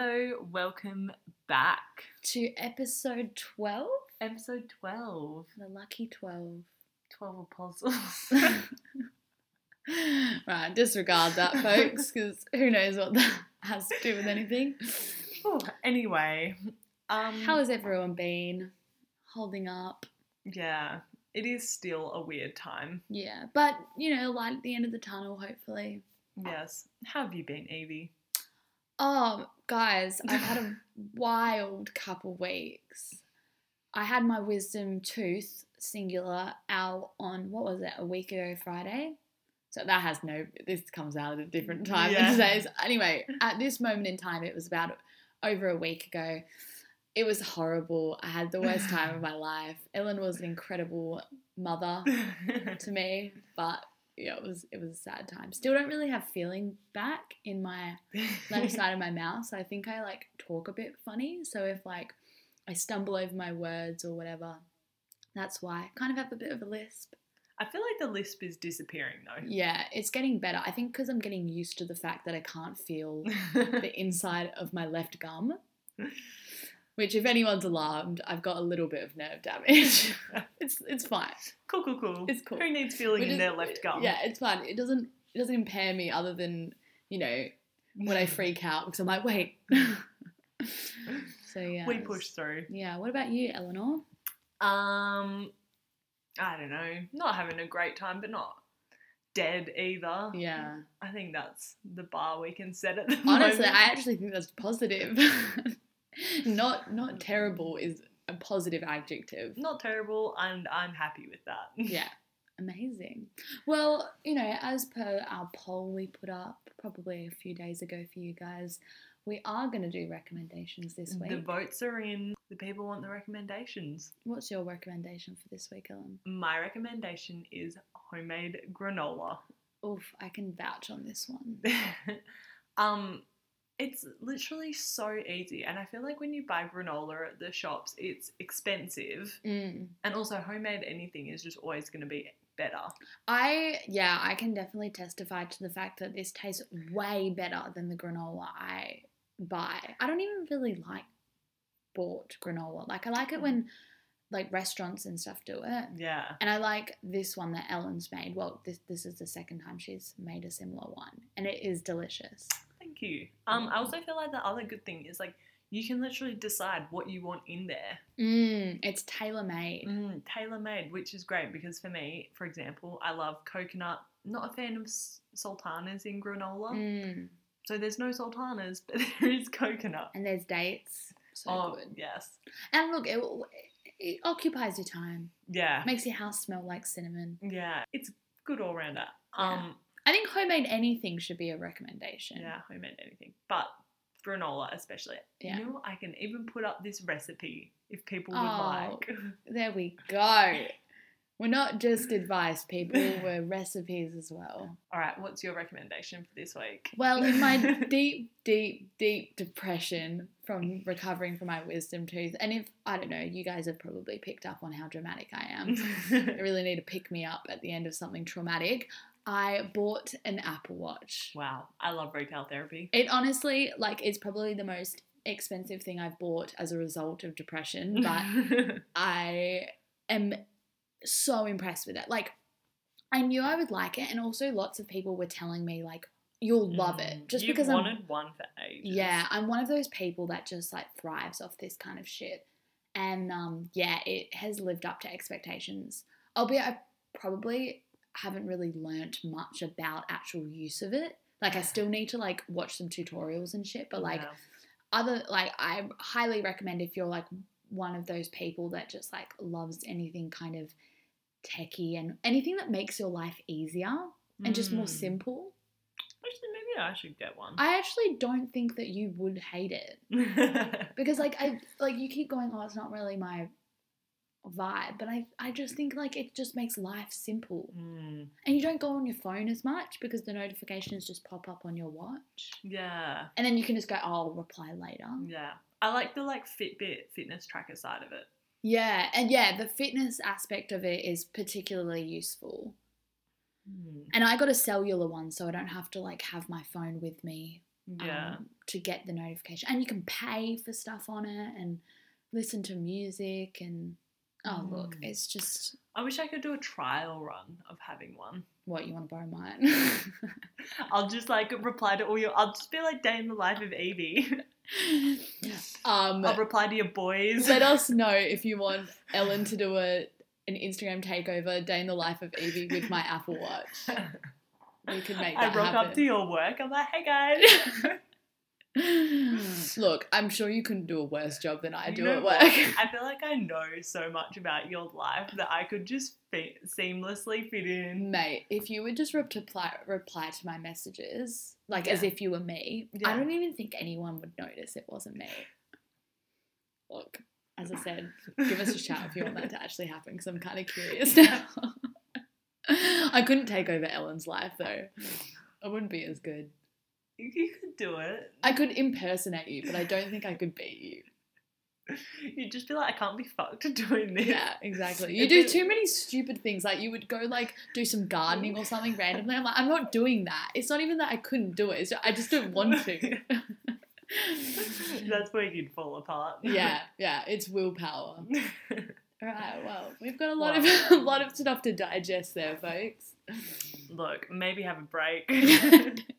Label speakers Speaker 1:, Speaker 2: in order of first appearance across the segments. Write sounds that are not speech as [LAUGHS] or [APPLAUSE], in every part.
Speaker 1: Hello, welcome back.
Speaker 2: to episode 12
Speaker 1: Episode 12.
Speaker 2: the lucky 12
Speaker 1: 12 apostles. [LAUGHS] [LAUGHS]
Speaker 2: right disregard that folks because who knows what that has to do with anything
Speaker 1: Oh, anyway, um,
Speaker 2: how has everyone been holding up
Speaker 1: yeah, it is still a weird time.
Speaker 2: yeah but you know light at the end of the tunnel hopefully
Speaker 1: Yes. How have you been, Evie?
Speaker 2: Oh guys i've had a [LAUGHS] wild couple weeks. I had my wisdom tooth singular out on what was it a week ago friday? So that has no this comes out at a different time
Speaker 1: Yeah.
Speaker 2: these days. Anyway at this moment in time it was about over a week ago. It was horrible. I had the worst time of my [LAUGHS] life. Ellen was an incredible mother [LAUGHS] to me but yeah it was it was a sad time still don't really have feeling back in my left side of my [LAUGHS] mouth. So I think I like talk a bit funny. So if like I stumble over my words or whatever, that's why. I kind of have a bit of a lisp.
Speaker 1: I feel like the lisp is disappearing though.
Speaker 2: Yeah, it's getting better. I think because I'm getting used to the fact that I can't feel the [LAUGHS] inside of my left gum. Which, if anyone's alarmed, I've got a little bit of nerve damage. [LAUGHS] it's it's fine.
Speaker 1: cool, cool, cool.
Speaker 2: It's cool.
Speaker 1: Who needs feeling
Speaker 2: Which
Speaker 1: in
Speaker 2: is-
Speaker 1: their left gum?
Speaker 2: Yeah, it's fine. It doesn't it doesn't impair me other than you know when I [LAUGHS] freak out because I'm like, wait. [LAUGHS] so yeah,
Speaker 1: We push through.
Speaker 2: Yeah. What about you, Eleanor?
Speaker 1: Um, I don't know. Not having a great time, but not dead either.
Speaker 2: Yeah.
Speaker 1: I think that's the bar we can set at the moment.
Speaker 2: Honestly,
Speaker 1: moment.
Speaker 2: I actually think that's positive. Not not terrible is a positive adjective.
Speaker 1: not terrible, and I'm happy with that. [LAUGHS]
Speaker 2: Yeah. Amazing. Well, you know, as per our poll we put up probably a few days ago for you guys, we are going to do recommendations this week.
Speaker 1: The votes are in. The people want the recommendations.
Speaker 2: What's your recommendation for this week, Ellen?
Speaker 1: My recommendation is homemade granola.
Speaker 2: Oof, I can vouch on this one. [LAUGHS]
Speaker 1: um, it's literally so easy, and I feel like when you buy granola at the shops, it's expensive,
Speaker 2: Mm.
Speaker 1: and also homemade anything is just always going to be better.
Speaker 2: I yeah, I can definitely testify to the fact that this tastes way better than the granola I buy. I don't even really like bought granola. Like I like it when like restaurants and stuff do it.
Speaker 1: Yeah.
Speaker 2: And I like this one that Ellen's made. Well, this this is the second time she's made a similar one, and it is delicious.
Speaker 1: You. Um, I also feel like the other good thing is like you can literally decide what you want in there.
Speaker 2: Mm, it's tailor made.
Speaker 1: Mm, tailor made, which is great because for me, for example, I love coconut. Not a fan of sultanas in granola,
Speaker 2: Mm.
Speaker 1: so there's no sultanas, [LAUGHS] but there is coconut.
Speaker 2: And there's dates. So
Speaker 1: oh
Speaker 2: good.
Speaker 1: yes,
Speaker 2: And look, it, it occupies your time.
Speaker 1: yeah,
Speaker 2: Makes your house smell like cinnamon.
Speaker 1: yeah. It's good all rounder. Um,
Speaker 2: I think homemade anything should be a recommendation.
Speaker 1: yeah, homemade anything, but granola especially.
Speaker 2: Yeah.
Speaker 1: You know, I can even put up this recipe if people would
Speaker 2: Oh.
Speaker 1: like. [LAUGHS]
Speaker 2: There we go. We're not just advice, people, [LAUGHS] we're recipes as well.
Speaker 1: All right, what's your recommendation for this week?
Speaker 2: Well, in my [LAUGHS] deep, deep, deep depression from recovering from my wisdom tooth, and if I don't know, you guys have probably picked up on how dramatic I am. I really need to pick me up at the end of something traumatic. I bought an Apple Watch.
Speaker 1: wow, I love retail therapy.
Speaker 2: It honestly, like, it's probably the most expensive thing I've bought as a result of depression, but [LAUGHS] I am so impressed with it. Like, I knew I would like it, and also lots of people were telling me, like, you'll love it. Just
Speaker 1: You've
Speaker 2: because
Speaker 1: I wanted
Speaker 2: I'm.
Speaker 1: one for ages.
Speaker 2: Yeah, I'm one of those people that just like thrives off this kind of shit. And um, yeah, it has lived up to expectations. Albeit I probably haven't really learnt much about actual use of it. Like I still need to like watch some tutorials and shit, but like
Speaker 1: Yeah.
Speaker 2: other like I highly recommend if you're like one of those people that just like loves anything kind of techie and anything that makes your life easier and just more
Speaker 1: Mm.
Speaker 2: simple.
Speaker 1: Actually, maybe I should get one.
Speaker 2: I actually don't think that you would hate it [LAUGHS] because like I like you keep going oh it's not really my vibe but I I just think like it just makes life simple
Speaker 1: Mm,
Speaker 2: and you don't go on your phone as much because the notifications just pop up on your watch
Speaker 1: yeah,
Speaker 2: and then you can just go oh I'll reply later
Speaker 1: yeah. I like the like Fitbit fitness tracker side of it.
Speaker 2: Yeah, and yeah, the fitness aspect of it is particularly useful.
Speaker 1: Mm.
Speaker 2: And I got a cellular one, so I don't have to like have my phone with me
Speaker 1: Yeah.
Speaker 2: um, to get the notification, and you can pay for stuff on it and listen to music and oh look,
Speaker 1: Mm.
Speaker 2: it's just
Speaker 1: I wish I could do a trial run of having one.
Speaker 2: what you want to borrow mine. [LAUGHS]
Speaker 1: I'll just like reply to all your. I'll just be like day in the life of Evie. [LAUGHS]
Speaker 2: um,
Speaker 1: I'll reply to your boys.
Speaker 2: let us [LAUGHS] know if you want Ellen to do a an Instagram takeover, day in the life of Evie with my Apple Watch. We could make
Speaker 1: I
Speaker 2: that
Speaker 1: rock up to your work. I'm like, hey guys. [SIGHS]
Speaker 2: Look, I'm sure you couldn't do a worse job than I
Speaker 1: You
Speaker 2: do
Speaker 1: know
Speaker 2: at
Speaker 1: what?
Speaker 2: work.
Speaker 1: I feel like I know so much about your life that I could just fit, seamlessly fit in.
Speaker 2: Mate, if you would just reply reply to my messages like as if you were me,
Speaker 1: Yeah.
Speaker 2: I don't even think anyone would notice it wasn't me. Look, as I said, give us a shout if you want that to actually happen because I'm kind of curious now. [LAUGHS] I couldn't take over Ellen's life though. [LAUGHS] I wouldn't be as good.
Speaker 1: You, you could do it.
Speaker 2: I could impersonate you, but I don't think I could beat you.
Speaker 1: You'd just be like, I can't be fucked doing this.
Speaker 2: Yeah, exactly. You do too many stupid things. Like you would go like do some gardening or something randomly. I'm like, I'm not doing that. It's not even that I couldn't do it. Just, I just don't want to. [LAUGHS]
Speaker 1: That's where you'd fall apart.
Speaker 2: yeah, yeah. It's willpower. All [LAUGHS] right. Well, we've got a lot
Speaker 1: Wow.
Speaker 2: of a [LAUGHS] lot of stuff to digest there, folks.
Speaker 1: Look, maybe have a break.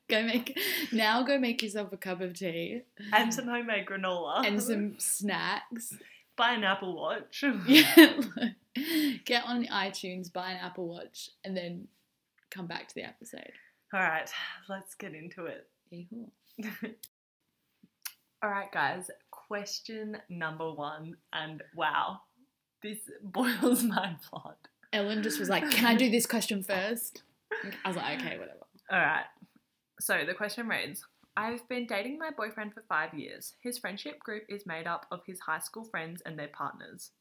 Speaker 1: [LAUGHS]
Speaker 2: go make now. Go make yourself a cup of tea
Speaker 1: and some homemade granola.
Speaker 2: and some snacks.
Speaker 1: Buy an Apple Watch. [LAUGHS]
Speaker 2: Yeah. Get on iTunes, buy an Apple Watch, and then come back to the episode.
Speaker 1: All right, let's get into it. [LAUGHS] All right, guys. Question number one, and wow, this boils my blood.
Speaker 2: Ellen just was like, "Can I do this question first? I was like, "Okay, whatever."
Speaker 1: All right. So the question reads I've been dating my boyfriend for five years. His friendship group is made up of his high school friends and their partners.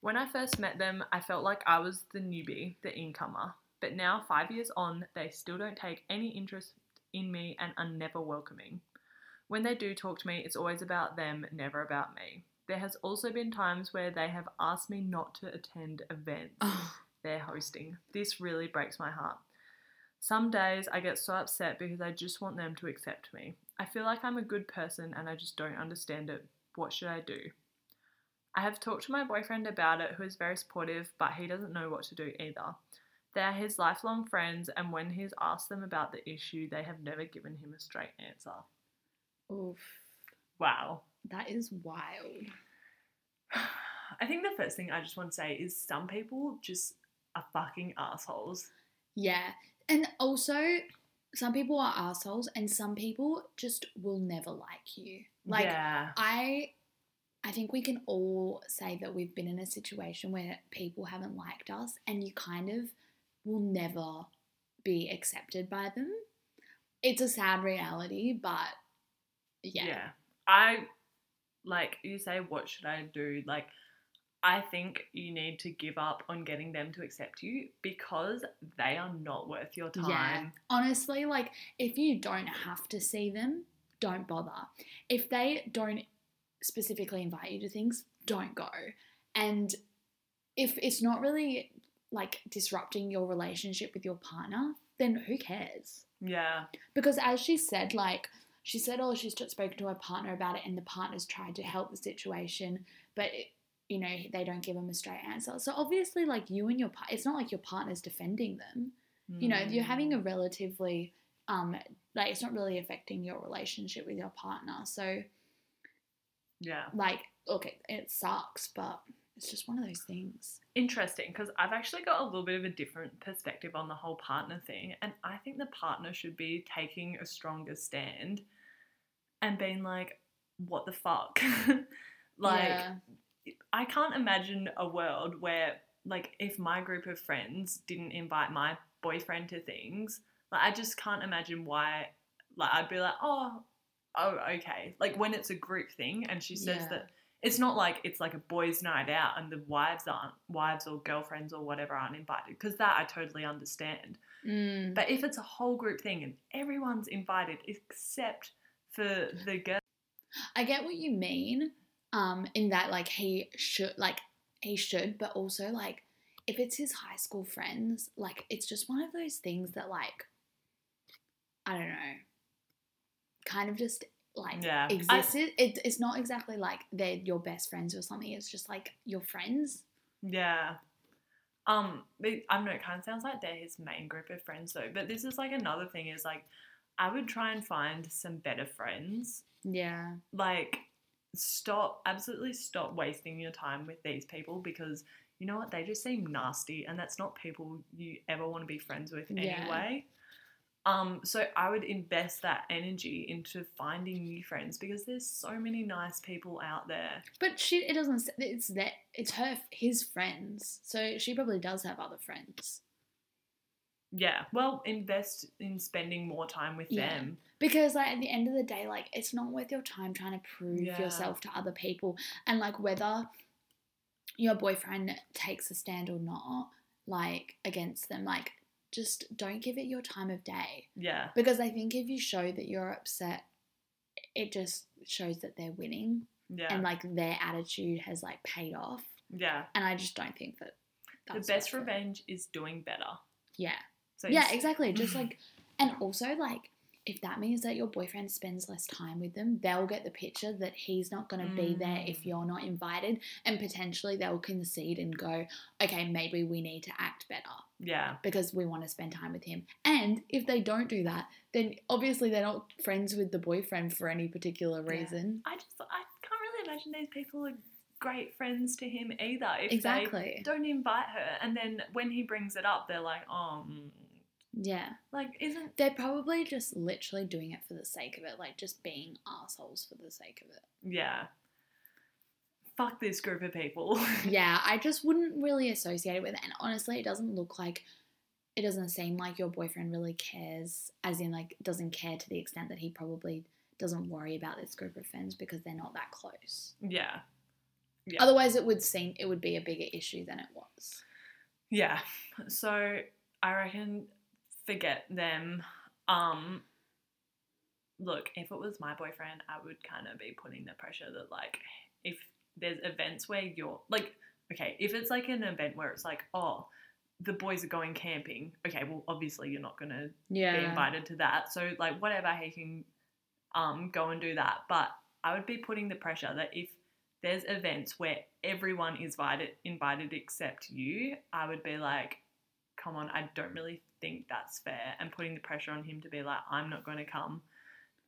Speaker 1: When I first met them, I felt like I was the newbie, the incomer. But now, five years on, they still don't take any interest in me and are never welcoming. When they do talk to me, it's always about them, never about me. There has also been times where they have asked me not to attend events they're hosting. This really breaks my heart. Some days I get so upset because I just want them to accept me. I feel like I'm a good person and I just don't understand it. What should I do? I have talked to my boyfriend about it, who is very supportive, but he doesn't know what to do either. They are his lifelong friends, and when he's asked them about the issue, they have never given him a straight answer.
Speaker 2: oof,
Speaker 1: Wow.
Speaker 2: that is wild. [SIGHS]
Speaker 1: I think the first thing I just want to say is some people just are fucking assholes.
Speaker 2: Yeah, and also some people are assholes, and some people just will never like you. Like
Speaker 1: yeah.
Speaker 2: I, I think we can all say that we've been in a situation where people haven't liked us, and you kind of will never be accepted by them. It's a sad reality, but yeah.
Speaker 1: I like you say what should I do? Like I think you need to give up on getting them to accept you because they are not worth your time. Yeah.
Speaker 2: Honestly, like if you don't have to see them, don't bother. If they don't specifically invite you to things, don't go. And if it's not really like disrupting your relationship with your partner, then who cares?
Speaker 1: Yeah.
Speaker 2: Because as she said, like she said, oh, she's just spoken to her partner about it, and the partner's tried to help the situation, but it, you know they don't give them a straight answer. So obviously, like you and your it's not like your partner's defending them you know you're having a
Speaker 1: Mm.
Speaker 2: relatively um like it's not really affecting your relationship with your partner so
Speaker 1: Yeah.
Speaker 2: like okay it sucks but it's just one of those things
Speaker 1: Interesting because I've actually got a little bit of a different perspective on the whole partner thing. And I think the partner should be taking a stronger stand and being like, what the fuck? [LAUGHS] like,
Speaker 2: yeah
Speaker 1: I can't imagine a world where, like, if my group of friends didn't invite my boyfriend to things, like, I just can't imagine why. Like, I'd be like, oh, oh, okay. Like, when it's a group thing, and she says
Speaker 2: Yeah.
Speaker 1: that it's not like it's like a boys' night out and the wives aren't, wives or girlfriends or whatever aren't invited, because that I totally understand.
Speaker 2: Mm,
Speaker 1: But if it's a whole group thing and everyone's invited except for the girl,
Speaker 2: i get what you mean um in that like he should like he should but also like if it's his high school friends like it's just one of those things that like i don't know kind of just like
Speaker 1: Yeah. I-
Speaker 2: existed. It, it's not exactly like they're your best friends or something. It's just like your friends.
Speaker 1: Yeah. Um, but I don't know. It kind of sounds like they're his main group of friends, though. But this is like another thing is like, I would try and find some better friends.
Speaker 2: Yeah.
Speaker 1: Like, stop, absolutely stop wasting your time with these people because you know what? They just seem nasty, and that's not people you ever want to be friends with
Speaker 2: Yeah.
Speaker 1: anyway. Um, so I would invest that energy into finding new friends because there's so many nice people out there.
Speaker 2: But she, it doesn't. It's that it's her, his friends. So she probably does have other friends.
Speaker 1: Yeah, well, invest in spending more time with
Speaker 2: Yeah.
Speaker 1: them.
Speaker 2: Because like at the end of the day, like it's not worth your time trying to prove
Speaker 1: Yeah.
Speaker 2: yourself to other people, and like whether your boyfriend takes a stand or not, like against them, like just don't give it your time of day.
Speaker 1: Yeah,
Speaker 2: Because I think if you show that you're upset, it just shows that they're winning
Speaker 1: yeah,
Speaker 2: and like their attitude has like paid off.
Speaker 1: yeah.
Speaker 2: And I just don't think that.
Speaker 1: The best revenge is doing better.
Speaker 2: Yeah.
Speaker 1: So
Speaker 2: Yeah, exactly. [LAUGHS] Just like, and also like, if that means that your boyfriend spends less time with them, they'll get the picture that he's not going to be there if
Speaker 1: Mm.
Speaker 2: you're not invited, and potentially they'll concede and go, okay, maybe we need to act better
Speaker 1: Yeah,
Speaker 2: because we want to spend time with him. And if they don't do that, then obviously they're not friends with the boyfriend for any particular
Speaker 1: Yeah.
Speaker 2: reason.
Speaker 1: I just I can't really imagine these people are great friends to him either. If
Speaker 2: Exactly.
Speaker 1: they don't invite her, and then when he brings it up, they're like, oh, mm.
Speaker 2: Yeah.
Speaker 1: like isn't
Speaker 2: They're probably just literally doing it for the sake of it, like just being assholes for the sake of it.
Speaker 1: yeah. Fuck this group of people. [LAUGHS]
Speaker 2: yeah, I just wouldn't really associate it with it. And honestly, it doesn't look like it doesn't seem like your boyfriend really cares, as in like doesn't care to the extent that he probably doesn't worry about this group of friends because they're not that close.
Speaker 1: yeah, Yeah.
Speaker 2: Otherwise, it would seem it would be a bigger issue than it was.
Speaker 1: Yeah. So I reckon forget them. Um look, if it was my boyfriend, I would kind of be putting the pressure that like if there's events where you're like okay, if it's like an event where it's like, oh, the boys are going camping, okay, well obviously you're not gonna
Speaker 2: Yeah.
Speaker 1: be invited to that. So like whatever he can um go and do that. But I would be putting the pressure that if there's events where everyone is invited invited except you, I would be like, come on, I don't really think that's fair and putting the pressure on him to be like, I'm not gonna come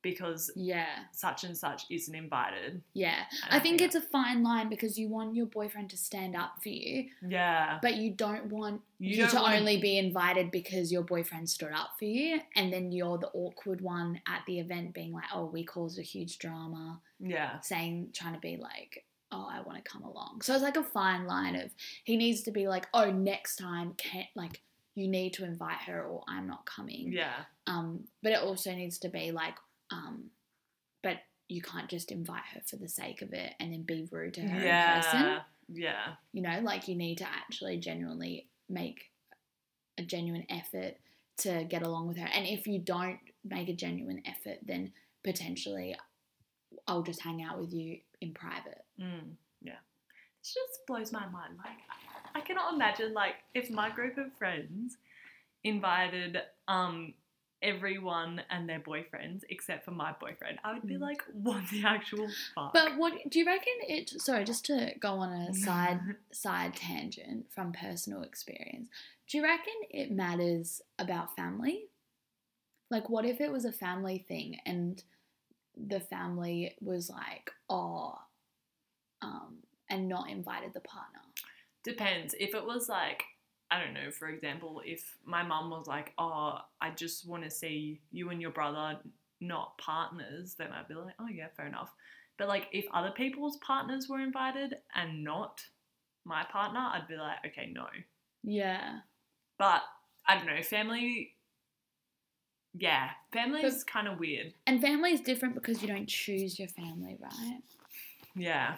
Speaker 1: because
Speaker 2: Yeah.
Speaker 1: such and such isn't invited.
Speaker 2: Yeah.
Speaker 1: And
Speaker 2: I think it's a fine line because you want your boyfriend to stand up for you,
Speaker 1: Yeah.
Speaker 2: but you don't want
Speaker 1: You
Speaker 2: you,
Speaker 1: don't
Speaker 2: to only be invited because your boyfriend stood up for you, and then you're the awkward one at the event being like, oh, we caused a huge drama,
Speaker 1: Yeah.
Speaker 2: saying, trying to be like, oh, I want to come along. So it's like a fine line of he needs to be like, oh, next time, can't, like, you need to invite her or I'm not coming.
Speaker 1: Yeah.
Speaker 2: Um, but it also needs to be like, um, but you can't just invite her for the sake of it and then be rude to her in person.
Speaker 1: Yeah. Yeah.
Speaker 2: You know, like you need to actually genuinely make a genuine effort to get along with her. And if you don't make a genuine effort, then potentially I'll just hang out with you in private.
Speaker 1: Mm, yeah. This just blows my mind. Like, I cannot imagine, like, if my group of friends invited um everyone and their boyfriends except for my boyfriend, I would be
Speaker 2: Mm.
Speaker 1: like, what the actual fuck?
Speaker 2: But what do you reckon it sorry, just to go on a [LAUGHS] side side tangent from personal experience. Do you reckon it matters about family? Like, what if it was a family thing and the family was like, oh, um, and not invited the partner?
Speaker 1: Depends. If it was like, I don't know, for example, if my mum was like, oh, I just want to see you and your brother not partners, then I'd be like, oh, yeah, fair enough. But like, if other people's partners were invited and not my partner, I'd be like, okay, no.
Speaker 2: Yeah.
Speaker 1: But I don't know, family. Yeah, family is kind of weird.
Speaker 2: And family is different because you don't choose your family, right?
Speaker 1: Yeah.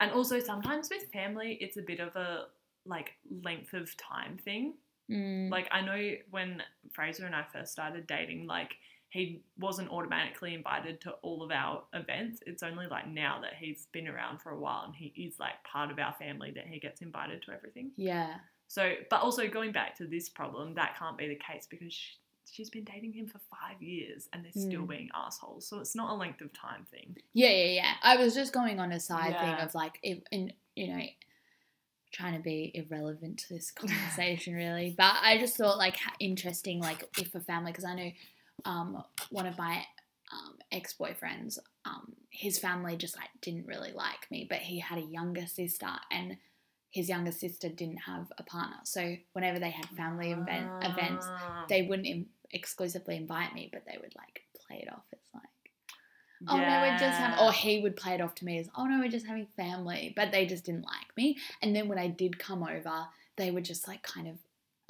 Speaker 1: And also sometimes with family, it's a bit of a like length of time thing.
Speaker 2: Mm.
Speaker 1: Like I know when Fraser and I first started dating, like he wasn't automatically invited to all of our events. It's only like now that he's been around for a while and he is like part of our family that he gets invited to everything.
Speaker 2: yeah.
Speaker 1: So, but also going back to this problem, that can't be the case because sh- she's been dating him for five years and they're still
Speaker 2: Mm.
Speaker 1: being assholes. So it's not a length of time thing.
Speaker 2: Yeah, yeah, yeah. I was just going on a side
Speaker 1: Yeah.
Speaker 2: thing of like, if, in you know, trying to be irrelevant to this conversation, [LAUGHS] really. But I just thought like interesting, like if a family, because I know um, one of my um, ex boyfriends, um, his family just like didn't really like me, but he had a younger sister and. His younger sister didn't have a partner, so whenever they had family event, events,
Speaker 1: Ah,
Speaker 2: they wouldn't exclusively invite me, but they would like play it off as like, oh no, we're just having, or he would play it off to me as, oh no, we're just having family, but they just didn't like me. And then when I did come over, they were just like kind of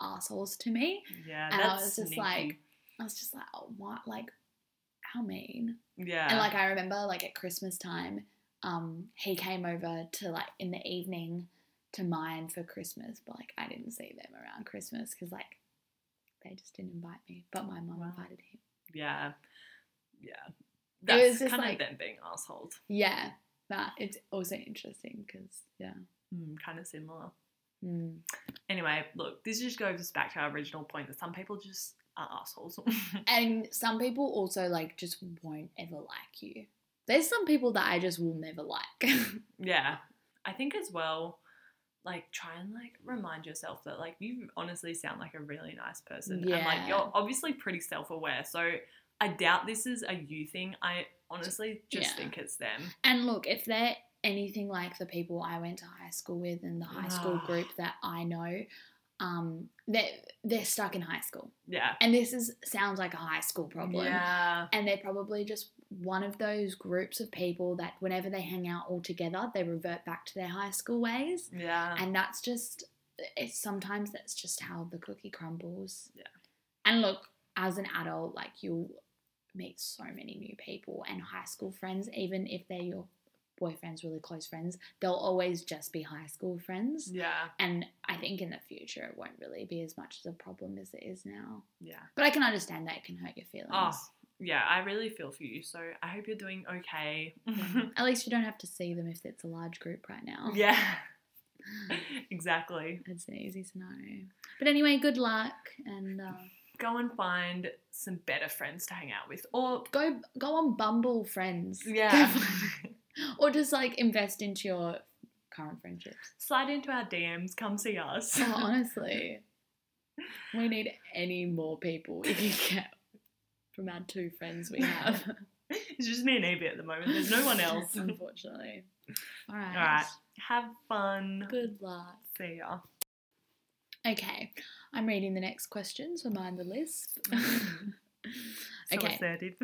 Speaker 2: assholes to me.
Speaker 1: yeah,
Speaker 2: and I was just
Speaker 1: sneaky.
Speaker 2: like- I was just like, oh, what, like, how mean?
Speaker 1: yeah,
Speaker 2: And like I remember, like at Christmas time, um, he came over to like in the evening to mine for Christmas, but like I didn't see them around Christmas because like they just didn't invite me, but my mum
Speaker 1: Wow.
Speaker 2: invited him.
Speaker 1: yeah, yeah.
Speaker 2: was just
Speaker 1: kind
Speaker 2: like-
Speaker 1: of them being assholes.
Speaker 2: Yeah, but it's also interesting because yeah.
Speaker 1: Mm, kind of similar.
Speaker 2: Mm.
Speaker 1: Anyway, look, this just goes back to our original point that some people just are assholes. [LAUGHS]
Speaker 2: And some people also like just won't ever like you. There's some people that I just will never like. [LAUGHS]
Speaker 1: yeah, I think as well. Like, try and like remind yourself that like you honestly sound like a really nice person, and like you're obviously pretty self-aware. So I doubt this is a you thing. I honestly just
Speaker 2: Yeah.
Speaker 1: think it's them.
Speaker 2: and look, if they're anything like the people I went to high school with and the high school
Speaker 1: Ah.
Speaker 2: group that I know, um, they're they're stuck in high school.
Speaker 1: Yeah.
Speaker 2: And this is sounds like a high school problem.
Speaker 1: Yeah.
Speaker 2: And they're probably just one of those groups of people that whenever they hang out all together, they revert back to their high school ways.
Speaker 1: Yeah.
Speaker 2: and that's just it's sometimes that's just how the cookie crumbles
Speaker 1: Yeah.
Speaker 2: and look as an adult like you'll meet so many new people and high school friends even if they're your boyfriend's really close friends they'll always just be high school friends
Speaker 1: yeah.
Speaker 2: and i think in the future it won't really be as much of a problem as it is now
Speaker 1: Yeah.
Speaker 2: but i can understand that it can hurt your feelings
Speaker 1: Oh, yeah. I really feel for you. So I hope you're doing okay. [LAUGHS]
Speaker 2: at least you don't have to see them if it's a large group right now
Speaker 1: yeah. [LAUGHS] exactly.
Speaker 2: it's an easy scenario but anyway good luck and uh,
Speaker 1: Go and find some better friends to hang out with, or
Speaker 2: go go on Bumble friends.
Speaker 1: yeah,
Speaker 2: or just like invest into your current friendships.
Speaker 1: slide into our DMs. Come see us.
Speaker 2: Oh, [LAUGHS] honestly, we need any more people we can get from our two friends we have. [LAUGHS]
Speaker 1: it's just me and Evie at the moment. There's no one else. [LAUGHS]
Speaker 2: Unfortunately. All right.
Speaker 1: right. Have fun.
Speaker 2: Good luck.
Speaker 1: See ya.
Speaker 2: Okay, I'm reading the next questions for Mind the Lisp.
Speaker 1: So
Speaker 2: Okay.
Speaker 1: assertive.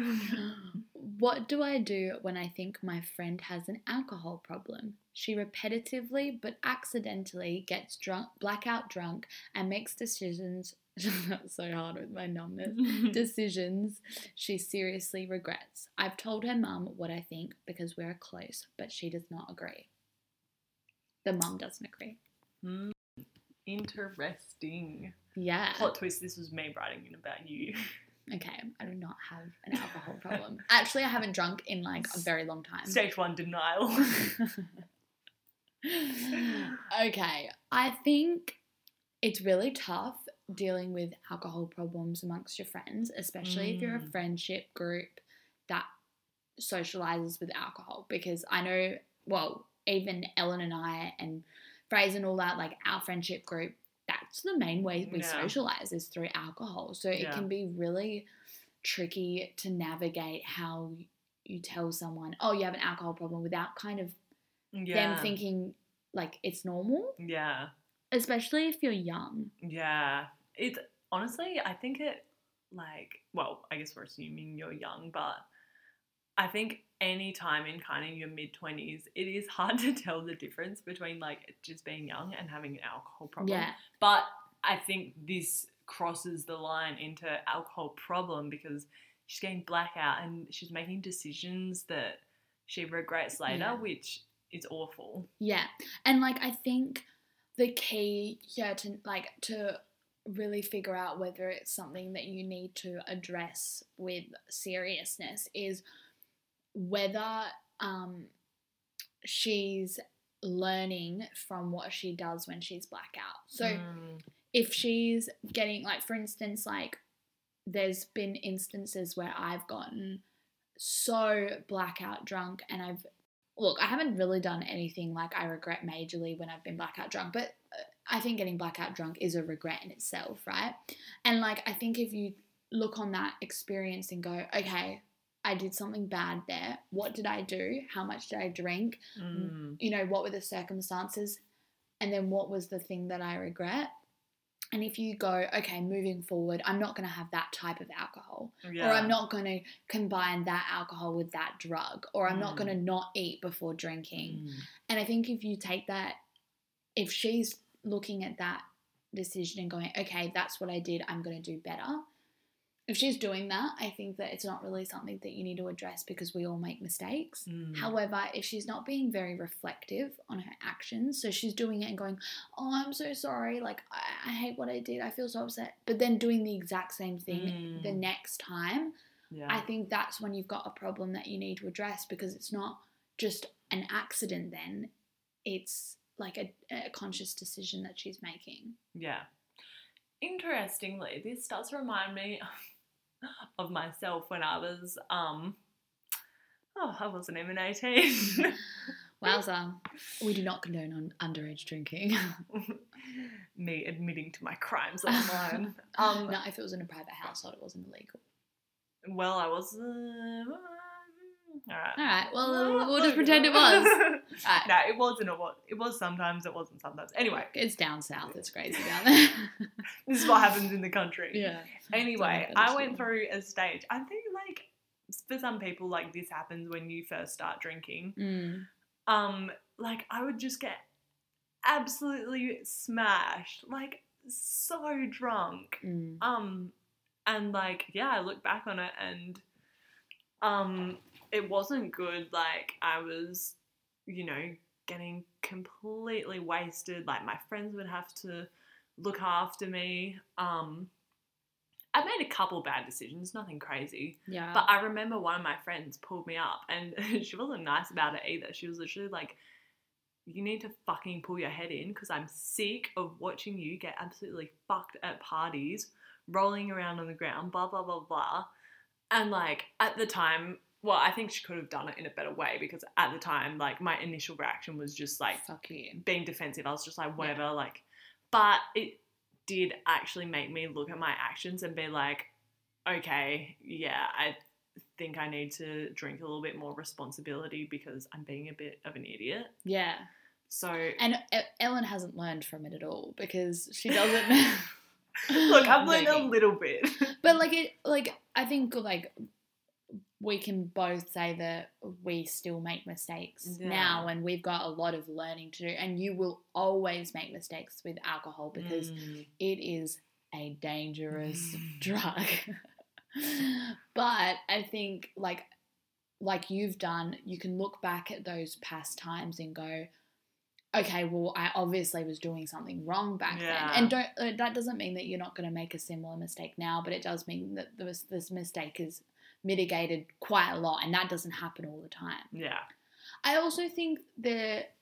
Speaker 2: What do I do when I think my friend has an alcohol problem? She repetitively but accidentally gets drunk, blackout drunk, and makes decisions. [LAUGHS] That's so hard with my numbness. [LAUGHS] Decisions she seriously regrets. I've told her mum what I think because we're close, but she does not agree. The mum doesn't agree.
Speaker 1: Hmm. Interesting.
Speaker 2: Yeah.
Speaker 1: Plot twist: This was me writing in about you. [LAUGHS]
Speaker 2: Okay, I do not have an alcohol [LAUGHS] problem. Actually, I haven't drunk in like a very long time.
Speaker 1: Stage one denial. [LAUGHS]
Speaker 2: okay, I think it's really tough dealing with alcohol problems amongst your friends, especially if you're a
Speaker 1: Mm.
Speaker 2: friendship group that socializes with alcohol. Because I know, well, even Ellen and I and Fraser and all that, like our friendship group, that's the main way we
Speaker 1: Yeah.
Speaker 2: socialize is through alcohol. So it
Speaker 1: Yeah.
Speaker 2: can be really tricky to navigate how you tell someone, oh, you have an alcohol problem without kind of
Speaker 1: yeah.
Speaker 2: them thinking like it's normal,
Speaker 1: Yeah.
Speaker 2: especially if you're young.
Speaker 1: Yeah. It honestly, I think it like well, I guess we're assuming you're young, but I think any time in kind of your mid twenties, it is hard [LAUGHS] to tell the difference between like just being young and having an alcohol problem.
Speaker 2: Yeah,
Speaker 1: But I think this crosses the line into alcohol problem because she's getting blackout and she's making decisions that she regrets later,
Speaker 2: Yeah.
Speaker 1: which is awful.
Speaker 2: yeah, and like I think the key here to like to really figure out whether it's something that you need to address with seriousness is whether um she's learning from what she does when she's blackout. So
Speaker 1: Mm,
Speaker 2: if she's getting like for instance like there's been instances where I've gotten so blackout drunk and I've look, I haven't really done anything like I regret majorly when I've been blackout drunk, but uh, I think getting blackout drunk is a regret in itself, right? And like I think if you look on that experience and go, okay, I did something bad there. What did I do? How much did I drink?
Speaker 1: Mm.
Speaker 2: You know, what were the circumstances? And then what was the thing that I regret? And if you go, okay, moving forward, I'm not going to have that type of alcohol,
Speaker 1: Yeah.
Speaker 2: or I'm not going to combine that alcohol with that drug, or I'm not
Speaker 1: Mm.
Speaker 2: going to not eat before drinking.
Speaker 1: Mm.
Speaker 2: And I think if you take that, if she's looking at that decision and going, okay, that's what I did, I'm going to do better. If she's doing that, I think that it's not really something that you need to address because we all make mistakes.
Speaker 1: Mm.
Speaker 2: However, if she's not being very reflective on her actions, so she's doing it and going, Oh, I'm so sorry, like, I, I hate what I did, I feel so upset, but then doing the exact same thing the
Speaker 1: Mm.
Speaker 2: next time,
Speaker 1: yeah.
Speaker 2: I think that's when you've got a problem that you need to address because it's not just an accident, then it's like a, a conscious decision that she's making.
Speaker 1: Yeah. Interestingly, this does remind me of myself when I was um oh, I wasn't even 18. [LAUGHS]
Speaker 2: Wowza. we do not condone on underage drinking. [LAUGHS]
Speaker 1: Me admitting to my crimes online. [LAUGHS] Um
Speaker 2: no, if it was in a private household, it wasn't illegal.
Speaker 1: well, I was uh, all right.
Speaker 2: All right, well, we'll just pretend it was. [LAUGHS] Right.
Speaker 1: no, it wasn't. It was. It was sometimes. It wasn't sometimes. Anyway,
Speaker 2: It's down south. It's crazy down [LAUGHS] there.
Speaker 1: this is what happens in the country.
Speaker 2: yeah.
Speaker 1: Anyway, I went through a stage. I think like for some people, like this happens when you first start drinking.
Speaker 2: Mm.
Speaker 1: Um, like I would just get absolutely smashed, like so drunk.
Speaker 2: Mm.
Speaker 1: Um, and like yeah, I look back on it and um, it wasn't good. Like I was, you know, getting completely wasted. Like my friends would have to look after me. Um, I made a couple bad decisions, nothing crazy.
Speaker 2: Yeah.
Speaker 1: But I remember one of my friends pulled me up and [LAUGHS] she wasn't nice about it either. She was literally like, You need to fucking pull your head in because I'm sick of watching you get absolutely fucked at parties, rolling around on the ground, blah, blah, blah, blah. And like at the time, well, I think she could have done it in a better way because at the time, like my initial reaction was just like being defensive. I was just like, whatever, like, but it did actually make me look at my actions and be like, okay, yeah, I think I need to drink a little bit more responsibility because I'm being a bit of an idiot.
Speaker 2: Yeah.
Speaker 1: So,
Speaker 2: And Ellen hasn't learned from it at all because she [LAUGHS] doesn't. [LAUGHS]
Speaker 1: look, I've learned a little bit.
Speaker 2: But like it, like I think like we can both say that we still make mistakes
Speaker 1: Yeah.
Speaker 2: now, and we've got a lot of learning to do. And you will always make mistakes with alcohol because
Speaker 1: Mm.
Speaker 2: it is a dangerous drug. [LAUGHS] but I think like like you've done, you can look back at those past times and go, okay, well, I obviously was doing something wrong back
Speaker 1: Yeah.
Speaker 2: then, and don't uh, that doesn't mean that you're not going to make a similar mistake now, but it does mean that this this mistake is mitigated quite a lot, and that doesn't happen all the time.
Speaker 1: yeah.
Speaker 2: I also think that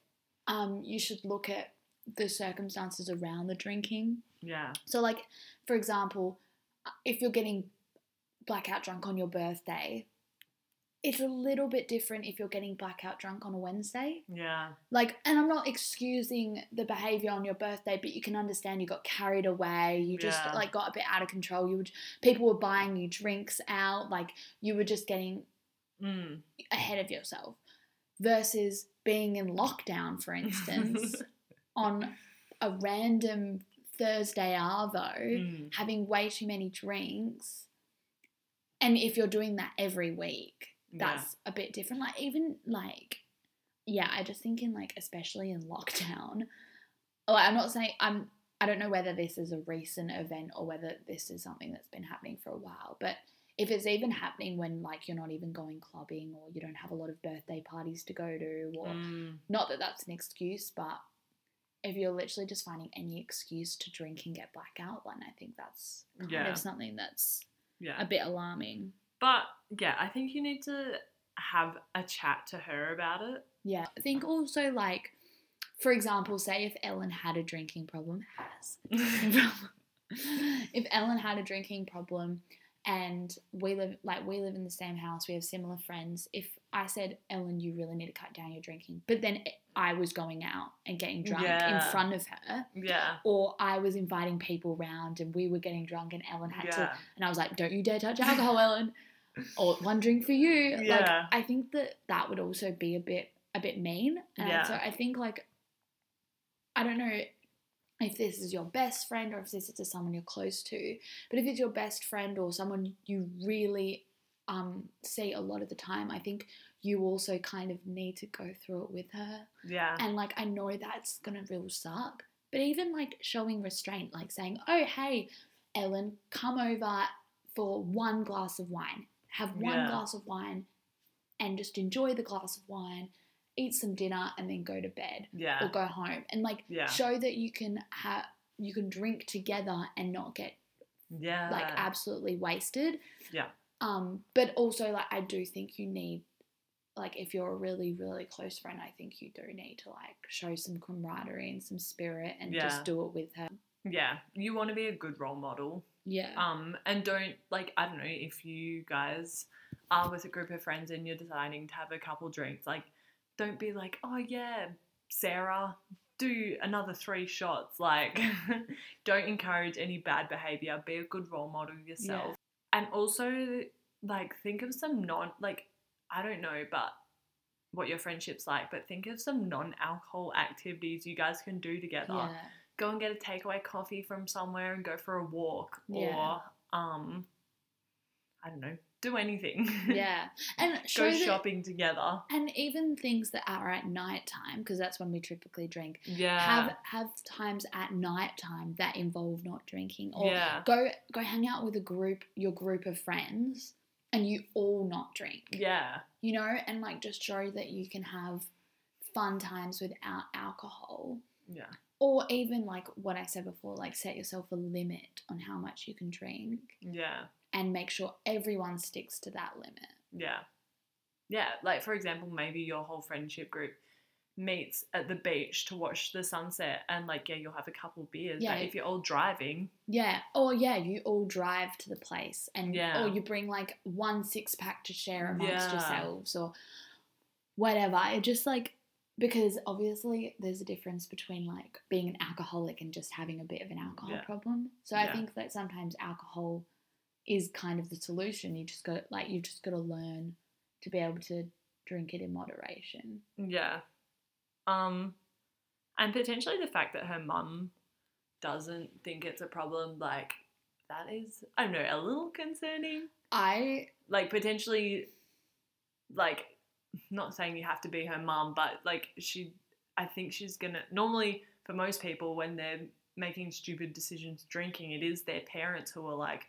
Speaker 2: um, you should look at the circumstances around the drinking.
Speaker 1: Yeah.
Speaker 2: So, like, for example, if you're getting blackout drunk on your birthday, it's a little bit different if you're getting blackout drunk on a Wednesday.
Speaker 1: Yeah.
Speaker 2: Like, and I'm not excusing the behavior on your birthday, but you can understand you got carried away. You just
Speaker 1: Yeah.
Speaker 2: like got a bit out of control. You would, people were buying you drinks out. Like, you were just getting
Speaker 1: Mm.
Speaker 2: ahead of yourself versus being in lockdown, for [LAUGHS] instance, on a random Thursday Arvo,
Speaker 1: Mm.
Speaker 2: having way too many drinks. And if you're doing that every week,
Speaker 1: Yeah.
Speaker 2: that's a bit different. Like, even like, yeah, I just think in like, especially in lockdown, [LAUGHS] like, I'm not saying, I'm, I don't know whether this is a recent event or whether this is something that's been happening for a while, but if it's even happening when like you're not even going clubbing or you don't have a lot of birthday parties to go to or
Speaker 1: Mm.
Speaker 2: not that that's an excuse but if you're literally just finding any excuse to drink and get blackout then i think that's kind
Speaker 1: Yeah.
Speaker 2: of something that's
Speaker 1: Yeah.
Speaker 2: a bit alarming
Speaker 1: But yeah, I think you need to have a chat to her about it.
Speaker 2: yeah i think also like for example say if ellen had a drinking problem has [LAUGHS] if ellen had a drinking problem and we live like we live in the same house. We have similar friends. If I said, Ellen, you really need to cut down your drinking, but then I was going out and getting drunk
Speaker 1: Yeah.
Speaker 2: in front of her,
Speaker 1: Yeah.
Speaker 2: or I was inviting people round and we were getting drunk and Ellen had to, and I was like, don't you dare touch alcohol, Ellen, or one drink for you. Like I think that that would also be a bit a bit mean, and
Speaker 1: Yeah.
Speaker 2: so I think like I don't know if this is your best friend or if this is someone you're close to, but if it's your best friend or someone you really um, see a lot of the time, I think you also kind of need to go through it with her.
Speaker 1: Yeah.
Speaker 2: And like, I know that's gonna real suck, but even like showing restraint, like saying, "Oh, hey, Ellen, come over for one glass of wine. Have one
Speaker 1: Yeah.
Speaker 2: glass of wine, and just enjoy the glass of wine." Eat some dinner and then go to bed
Speaker 1: Yeah.
Speaker 2: or go home and like
Speaker 1: Yeah.
Speaker 2: show that you can have you can drink together and not get
Speaker 1: Yeah.
Speaker 2: like absolutely wasted.
Speaker 1: Yeah.
Speaker 2: Um, but also like I do think you need like if you're a really really close friend, I think you do need to like show some camaraderie and some spirit and
Speaker 1: Yeah.
Speaker 2: just do it with her.
Speaker 1: yeah. You want to be a good role model.
Speaker 2: Yeah.
Speaker 1: Um, and don't like I don't know if you guys are with a group of friends and you're deciding to have a couple drinks, like don't be like, oh yeah, Sarah, do another three shots. Like, [LAUGHS] don't encourage any bad behavior. Be a good role model yourself, and also like think of some non like I don't know, but what your friendship's like, but think of some non-alcohol activities you guys can do together
Speaker 2: yeah.
Speaker 1: Go and get a takeaway coffee from somewhere and go for a walk
Speaker 2: Yeah.
Speaker 1: or um I don't know, do anything. [LAUGHS]
Speaker 2: Yeah. And
Speaker 1: go
Speaker 2: that-
Speaker 1: shopping together.
Speaker 2: and even things that are at night time because that's when we typically drink.
Speaker 1: Yeah.
Speaker 2: Have have times at night time that involve not drinking or
Speaker 1: yeah.
Speaker 2: go go hang out with a group your group of friends and you all not drink
Speaker 1: Yeah.
Speaker 2: you know and like just show that you can have fun times without alcohol
Speaker 1: Yeah.
Speaker 2: Or even like what i said before like set yourself a limit on how much you can drink
Speaker 1: Yeah.
Speaker 2: and make sure everyone sticks to that limit
Speaker 1: Yeah. Yeah. Like for example, maybe your whole friendship group meets at the beach to watch the sunset and like yeah, you'll have a couple beers.
Speaker 2: Yeah.
Speaker 1: But if you're all driving,
Speaker 2: yeah or yeah you all drive to the place and
Speaker 1: Yeah.
Speaker 2: or you bring like one six pack to share amongst
Speaker 1: Yeah.
Speaker 2: yourselves or whatever it just like because obviously there's a difference between like being an alcoholic and just having a bit of an alcohol
Speaker 1: Yeah.
Speaker 2: problem so i think that sometimes alcohol is kind of the solution you just got like you've just got to learn to be able to drink it in moderation
Speaker 1: Yeah. Um, and potentially the fact that her mum doesn't think it's a problem, like that is, I don't know, a little concerning.
Speaker 2: i
Speaker 1: Like potentially, like not saying you have to be her mom, but like she, I think she's gonna. Normally, for most people, when they're making stupid decisions drinking, it is their parents who are like,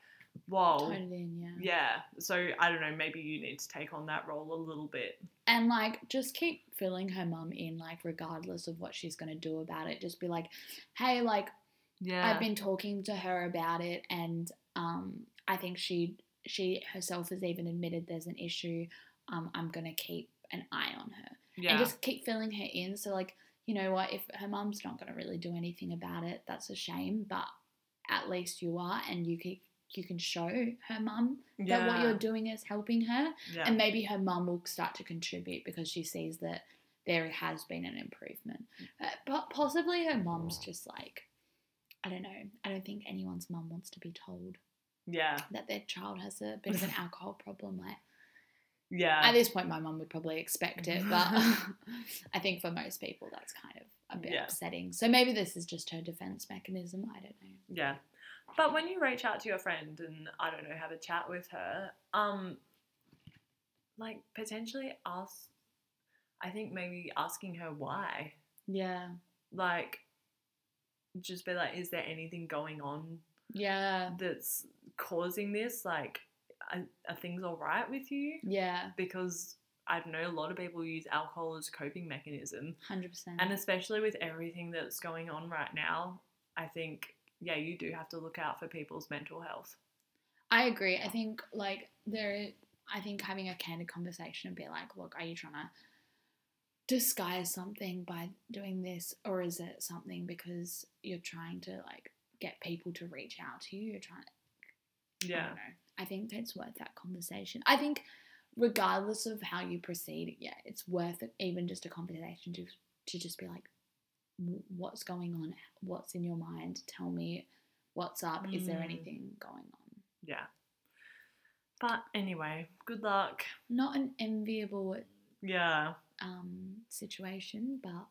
Speaker 1: "Whoa."
Speaker 2: in yeah
Speaker 1: Yeah, so I don't know. Maybe you need to take on that role a little bit.
Speaker 2: and like just keep filling her mum in like regardless of what she's to do about it just be like hey like
Speaker 1: Yeah,
Speaker 2: I've been talking to her about it, and um, I think she she herself has even admitted there's an issue. Um, I'm gonna keep an eye on her
Speaker 1: yeah,
Speaker 2: and just keep filling her in. So like, you know what? If her mum's not gonna really do anything about it, that's a shame. But at least you are, and you can you can show her mum that what you're doing is helping her,
Speaker 1: yeah.
Speaker 2: and maybe her mum will start to contribute because she sees that there has been an improvement. Uh, but possibly her mum's just like, I don't know. I don't think anyone's mum wants to be told
Speaker 1: yeah,
Speaker 2: that their child has a bit of an [LAUGHS] alcohol problem. Like
Speaker 1: yeah.
Speaker 2: at this point, my mum would probably expect it, but [LAUGHS] [LAUGHS] I think for most people, that's kind of a bit
Speaker 1: Yeah.
Speaker 2: upsetting. So maybe this is just her defense mechanism. I don't know.
Speaker 1: Yeah. But when you reach out to your friend and I don't know, have a chat with her, um like potentially ask I think maybe asking her why.
Speaker 2: Yeah,
Speaker 1: Like just be like, is there anything going on
Speaker 2: yeah,
Speaker 1: that's causing this? Like are, are things all right with you?
Speaker 2: yeah,
Speaker 1: Because I don't know, a lot of people use alcohol as a coping mechanism.
Speaker 2: hundred percent.
Speaker 1: And especially with everything that's going on right now, I think, yeah, you do have to look out for people's mental health.
Speaker 2: I agree. I think like there, I think having a candid conversation and be like, look, are you trying to disguise something by doing this, or is it something because you're trying to like get people to reach out to you? You're trying. to,
Speaker 1: Yeah.
Speaker 2: don't know. I think it's worth that conversation. I think regardless of how you proceed, yeah, it's worth it, even just a conversation to to just be like, what's going on? What's in your mind? Tell me what's up. Is there
Speaker 1: Mm.
Speaker 2: anything going on?
Speaker 1: Yeah. But anyway, good luck.
Speaker 2: Not an enviable
Speaker 1: Yeah.
Speaker 2: um, situation, but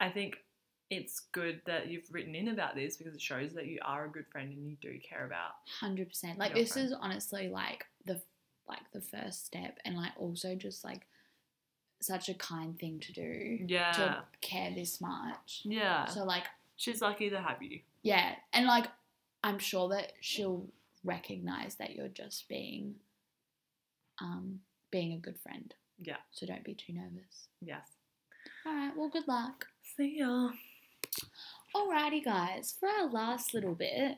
Speaker 1: I think it's good that you've written in about this because it shows that you are a good friend and you do care about.
Speaker 2: hundred percent. Like this
Speaker 1: friend.
Speaker 2: is honestly like the like the first step, and like also just like such a kind thing to do
Speaker 1: Yeah.
Speaker 2: to care this much.
Speaker 1: Yeah.
Speaker 2: So like
Speaker 1: She's lucky to have you.
Speaker 2: yeah, and like I'm sure that she'll recognize that you're just being um being a good friend.
Speaker 1: Yeah.
Speaker 2: So don't be too nervous.
Speaker 1: Yes.
Speaker 2: All right. Well, good luck.
Speaker 1: See ya.
Speaker 2: Alrighty, guys. For our last little bit,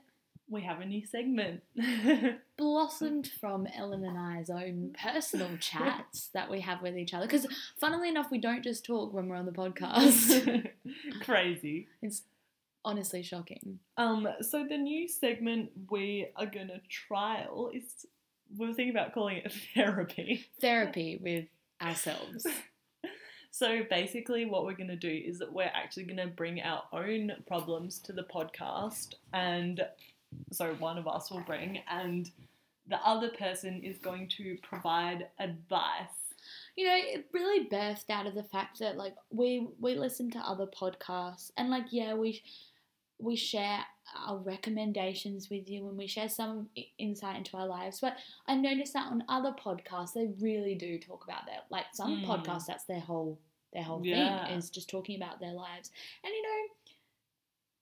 Speaker 1: We have a new segment. [LAUGHS]
Speaker 2: blossomed from Ellen and I's own personal chats [LAUGHS] that we have with each other. Because, funnily enough, we don't just talk when we're on the podcast. [LAUGHS]
Speaker 1: Crazy.
Speaker 2: it's honestly shocking.
Speaker 1: Um, so the new segment we are gonna trial is we're thinking about calling it therapy.
Speaker 2: Therapy with ourselves.
Speaker 1: So basically, what we're going to do is that we're actually going to bring our own problems to the podcast, and so one of us will bring, and the other person is going to provide advice.
Speaker 2: You know, it really birthed out of the fact that like we we listen to other podcasts and like yeah we we share our recommendations with you and we share some insight into our lives. But I noticed that on other podcasts they really do talk about that. like some
Speaker 1: Mm.
Speaker 2: podcasts that's their whole their whole
Speaker 1: Yeah.
Speaker 2: thing is just talking about their lives. And you know,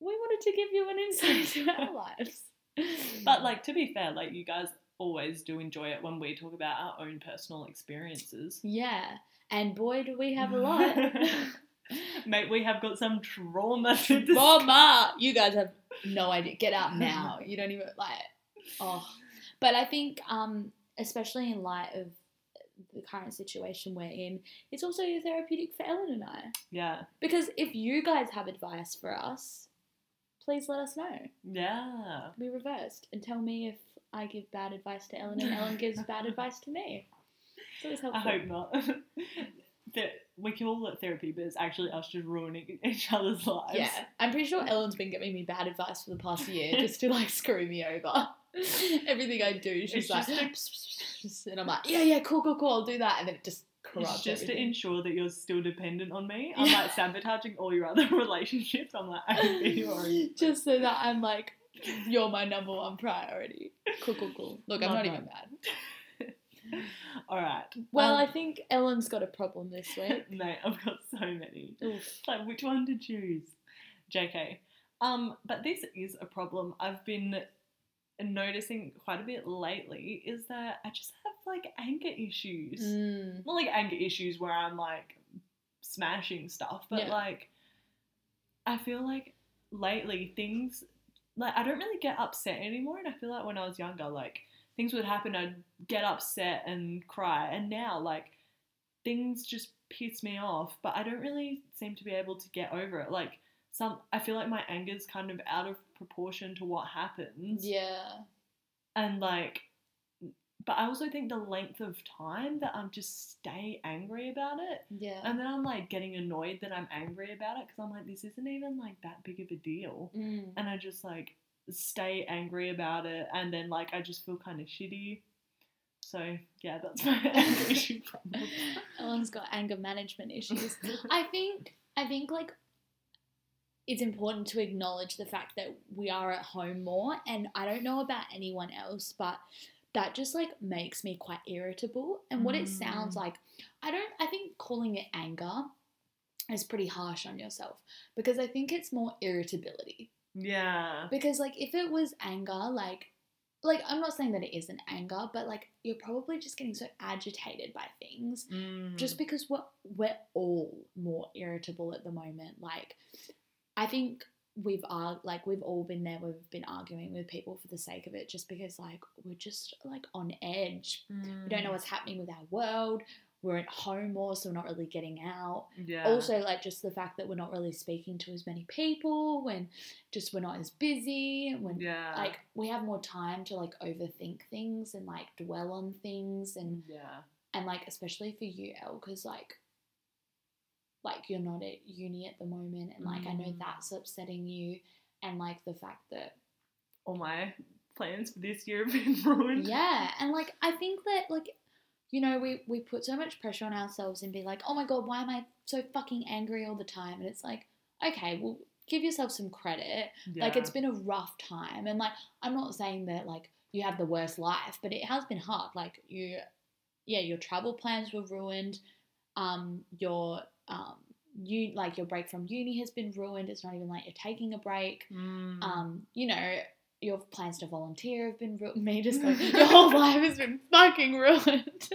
Speaker 2: we wanted to give you an insight into our [LAUGHS] lives.
Speaker 1: But like to be fair, like you guys always do enjoy it when we talk about our own personal experiences.
Speaker 2: yeah, and boy do we have a [LAUGHS] lot. [LAUGHS]
Speaker 1: Mate, we have got some trauma to discuss.
Speaker 2: Mama, you guys have no idea. Get out now. You don't even like. Oh, but I think, um, especially in light of the current situation we're in, it's also therapeutic for Ellen and I.
Speaker 1: Yeah,
Speaker 2: Because if you guys have advice for us, please let us know.
Speaker 1: yeah.
Speaker 2: Be reversed and tell me if I give bad advice to Ellen and Ellen gives [LAUGHS] bad advice to me. It's always helpful.
Speaker 1: I hope not. [LAUGHS] that we call it therapy, but it's actually us just ruining [LAUGHS] each other's lives.
Speaker 2: Yeah, I'm pretty sure Ellen's been giving me bad advice for the past year just to like screw me over. [LAUGHS] Everything I do, she's
Speaker 1: It's
Speaker 2: like,
Speaker 1: just [LAUGHS]
Speaker 2: and I'm like, yeah, yeah, cool, cool, cool, I'll do that, and then it just corrupts
Speaker 1: It's just to ensure that you're still dependent on me. I'm
Speaker 2: Yeah.
Speaker 1: like sabotaging all your other relationships. I'm like, I can be your
Speaker 2: just so that I'm like, you're my number one priority. Cool, cool, cool. Look, I'm not
Speaker 1: that.
Speaker 2: even mad. [LAUGHS]
Speaker 1: All right.
Speaker 2: Well,
Speaker 1: Um,
Speaker 2: I think Ellen's got a problem this [LAUGHS] week.
Speaker 1: Mate, I've got so many.
Speaker 2: Oof.
Speaker 1: Like, which one to choose? JK. Um, but this is a problem I've been noticing quite a bit lately is that I just have like anger issues.
Speaker 2: Mm.
Speaker 1: Not like anger issues where I'm like smashing stuff, but
Speaker 2: Yeah.
Speaker 1: like I feel like lately things like I don't really get upset anymore and I feel like when I was younger like things would happen I'd get upset and cry and now like things just piss me off but I don't really seem to be able to get over it like some I feel like my anger's kind of out of proportion to what happens
Speaker 2: Yeah.
Speaker 1: and like but I also think the length of time that I'm just stay angry about it
Speaker 2: Yeah.
Speaker 1: and then I'm like getting annoyed that I'm angry about it because I'm like, this isn't even like that big of a deal.
Speaker 2: Mm.
Speaker 1: And I just like stay angry about it. And then like I just feel kind of shitty. So yeah, that's [LAUGHS] my anger [LAUGHS] issue problem.
Speaker 2: Ellen's got anger management issues. [LAUGHS] I think I think like it's important to acknowledge the fact that we are at home more and I don't know about anyone else but that just like makes me quite irritable and what it sounds
Speaker 1: Mm.
Speaker 2: like I don't I think calling it anger is pretty harsh on yourself because I think it's more irritability
Speaker 1: yeah.
Speaker 2: because like if it was anger like like I'm not saying that it isn't anger but like you're probably just getting so agitated by things
Speaker 1: Mm.
Speaker 2: just because we're we're all more irritable at the moment. Like, I think we've ar- like we've all been there. We've been arguing with people for the sake of it, just because like we're just like on edge. We don't know what's happening with our world. We're at home more, so we're not really getting out.
Speaker 1: Yeah.
Speaker 2: Also, like just the fact that we're not really speaking to as many people, when just we're not as busy, when
Speaker 1: yeah.
Speaker 2: like we have more time to like overthink things and like dwell on things and
Speaker 1: yeah.
Speaker 2: and like especially for you El because like like you're not at uni at the moment and like I know
Speaker 1: Mm.
Speaker 2: that's upsetting you and like the fact that
Speaker 1: All my plans for this year have been [LAUGHS] ruined.
Speaker 2: yeah and like I think that like you know we we put so much pressure on ourselves and be like oh my god why am I so fucking angry all the time? And it's like okay well give yourself some credit. Like it's been a rough time. And like i'm not saying that like you have the worst life but it has been hard. Like you yeah your travel plans were ruined. Um your um you like your break from uni has been ruined. It's not even like you're taking a break.
Speaker 1: Mm.
Speaker 2: um you know your plans to volunteer have been ruined me just going your whole life has been fucking ruined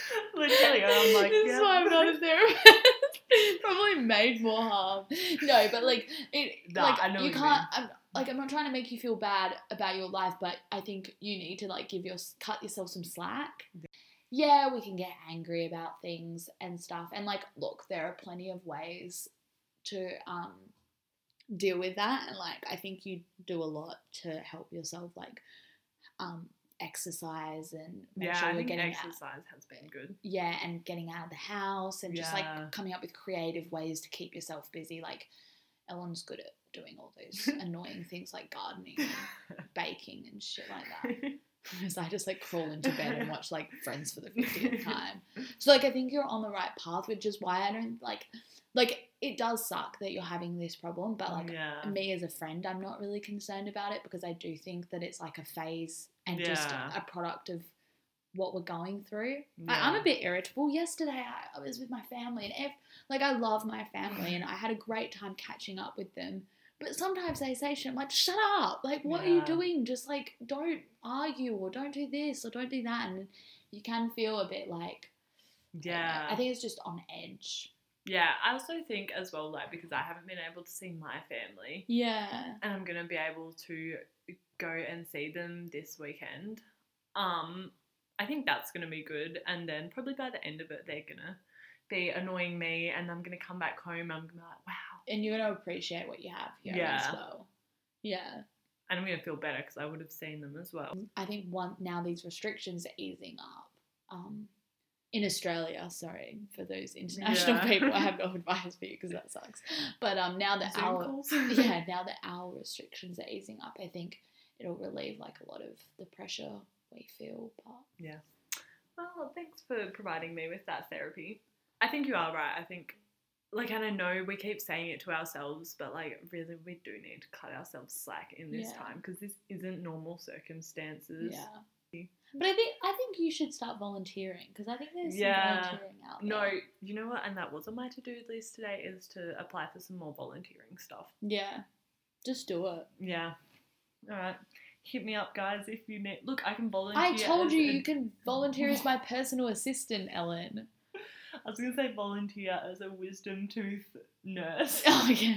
Speaker 2: [LAUGHS]
Speaker 1: Literally, I'm like,
Speaker 2: this
Speaker 1: yeah.
Speaker 2: is why I'm not a therapist. [LAUGHS] Probably made more harm. No, but like it,
Speaker 1: Nah,
Speaker 2: like
Speaker 1: I know
Speaker 2: you
Speaker 1: what you
Speaker 2: can't. I'm, like I'm not trying to make you feel bad about your life, but I think you need to like give your cut yourself some slack. Yeah, we can get angry about things and stuff, and like look, there are plenty of ways to um deal with that, and like I think you do a lot to help yourself, like um exercise and make
Speaker 1: yeah,
Speaker 2: sure
Speaker 1: I
Speaker 2: you're
Speaker 1: think
Speaker 2: getting out
Speaker 1: exercise has been good.
Speaker 2: yeah, and getting out of the house and just like coming up with creative ways to keep yourself busy. Like Ellen's good at doing all those [LAUGHS] annoying things like gardening and [LAUGHS] baking and shit like that. Whereas I just like crawl into bed and watch like Friends for the 50th [LAUGHS] time. So like I think you're on the right path, which is why I don't like like it does suck that you're having this problem, but like
Speaker 1: yeah.
Speaker 2: me as a friend, I'm not really concerned about it because I do think that it's like a phase and just a product of what we're going through. I, I'm a bit irritable. Yesterday, I, I was with my family, and if, like I love my family, and I had a great time catching up with them. But sometimes they say shit. I'm like, shut up! Like, what are you doing? Just like, don't argue or don't do this or don't do that, and you can feel a bit like, I.
Speaker 1: Yeah.
Speaker 2: I think it's just on edge.
Speaker 1: Yeah, I also think as well, like, because I haven't been able to see my family
Speaker 2: Yeah.
Speaker 1: and I'm going to be able to go and see them this weekend, um, I think that's going to be good. And then probably by the end of it, they're going to be annoying me and I'm going to come back home and I'm to be like, wow.
Speaker 2: And you're gonna appreciate what you have here as well. Yeah.
Speaker 1: And I'm going to feel better because I would have seen them as well.
Speaker 2: I think one now these restrictions are easing up. Um, in Australia, sorry for those international
Speaker 1: Yeah.
Speaker 2: people. I have no [LAUGHS] advice for you because that sucks. But um, now that
Speaker 1: Zoom
Speaker 2: our
Speaker 1: calls. [LAUGHS]
Speaker 2: yeah, [LAUGHS] now that our restrictions are easing up, I think it'll relieve like a lot of the pressure we feel. But yeah,
Speaker 1: Well, thanks for providing me with that therapy. I think you are right. I think, like, and I know we keep saying it to ourselves, but like, really, we do need to cut ourselves slack in this
Speaker 2: Yeah.
Speaker 1: time because this isn't normal circumstances.
Speaker 2: yeah. But I think I think you should start volunteering because I think there's
Speaker 1: Yeah.
Speaker 2: some volunteering out there.
Speaker 1: No, you know what? And that was on my to do list today is to apply for some more volunteering stuff.
Speaker 2: Yeah. Just do it.
Speaker 1: Yeah. All right. Hit me up, guys, if you need. Look, I can volunteer.
Speaker 2: I told you you can [LAUGHS] volunteer as my personal assistant, Ellen.
Speaker 1: I was gonna say volunteer as a wisdom tooth nurse. [LAUGHS]
Speaker 2: Oh yeah.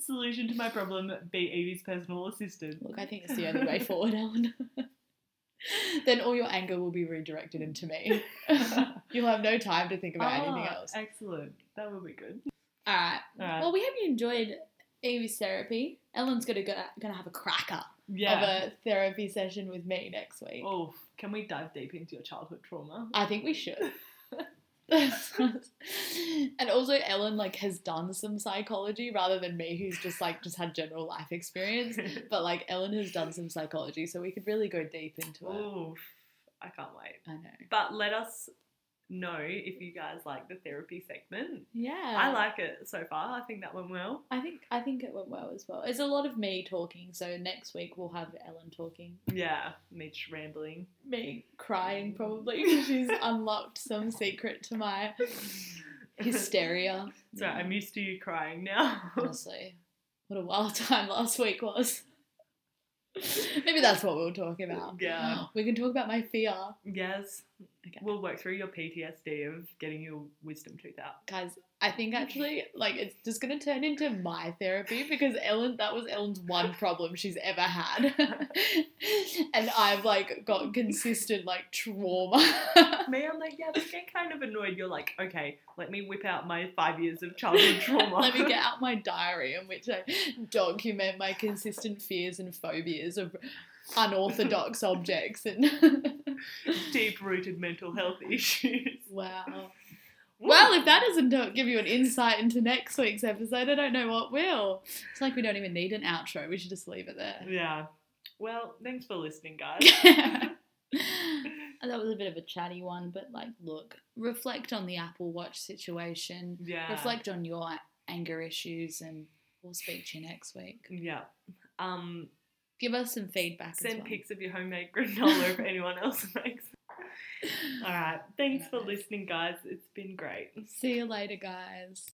Speaker 1: Solution to my problem: be Evie's personal assistant.
Speaker 2: Look, I think it's the only way [LAUGHS] forward, Ellen. [LAUGHS] then all your anger will be redirected into me. [LAUGHS] You'll have no time to think about anything
Speaker 1: Ah,
Speaker 2: else.
Speaker 1: Excellent. That will be good.
Speaker 2: All right.
Speaker 1: All right.
Speaker 2: Well, we hope you enjoyed Amy's therapy. Ellen's gonna go, gonna have a cracker
Speaker 1: yeah.
Speaker 2: of a therapy session with me next week.
Speaker 1: Oh, can we dive deep into your childhood trauma?
Speaker 2: I think we should. [LAUGHS] [LAUGHS] and also Ellen like has done some psychology rather than me who's just like just had general life experience. [LAUGHS] But like Ellen has done some psychology, so we could really go deep into it.
Speaker 1: Oof. I can't wait.
Speaker 2: I know.
Speaker 1: But let us know if you guys like the therapy segment.
Speaker 2: Yeah.
Speaker 1: I like it so far. I think that went well.
Speaker 2: I think I think it went well as well. It's a lot of me talking, so next week we'll have Ellen talking.
Speaker 1: Yeah, Mitch rambling.
Speaker 2: Me crying um. probably because [LAUGHS] she's unlocked some secret to my hysteria. [LAUGHS]
Speaker 1: So I'm used to you crying now.
Speaker 2: Honestly, what a wild [LAUGHS] time last week was. [LAUGHS] Maybe that's what we'll talk about.
Speaker 1: Yeah.
Speaker 2: We can talk about my fear.
Speaker 1: yes.
Speaker 2: Okay.
Speaker 1: We'll work through your PTSD of getting your wisdom tooth out.
Speaker 2: Guys, I think actually, like, it's just gonna turn into my therapy because Ellen, that was Ellen's one problem she's ever had, [LAUGHS] and I've like got consistent like trauma. [LAUGHS]
Speaker 1: Me, I'm like, yeah, this get kind of annoyed. You're like, okay, let me whip out my five years of childhood [LAUGHS] trauma.
Speaker 2: Let me get out my diary in which I document my consistent fears and phobias of unorthodox objects and
Speaker 1: deep rooted mental health issues.
Speaker 2: wow. Well, if that doesn't give you an insight into next week's episode, I don't know what will. It's like we don't even need an outro. We should just leave it there.
Speaker 1: Yeah. Well, thanks for listening, guys. [LAUGHS] [LAUGHS]
Speaker 2: that was a bit of a chatty one, but like, look, reflect on the Apple Watch situation.
Speaker 1: Yeah.
Speaker 2: Reflect on your anger issues, and we'll speak to you next week.
Speaker 1: Yeah. Um,
Speaker 2: Give us some feedback. as
Speaker 1: send
Speaker 2: well.
Speaker 1: pics of your homemade granola if anyone else [LAUGHS] makes. All right. Thanks for listening, guys. It's been great.
Speaker 2: See you later, guys.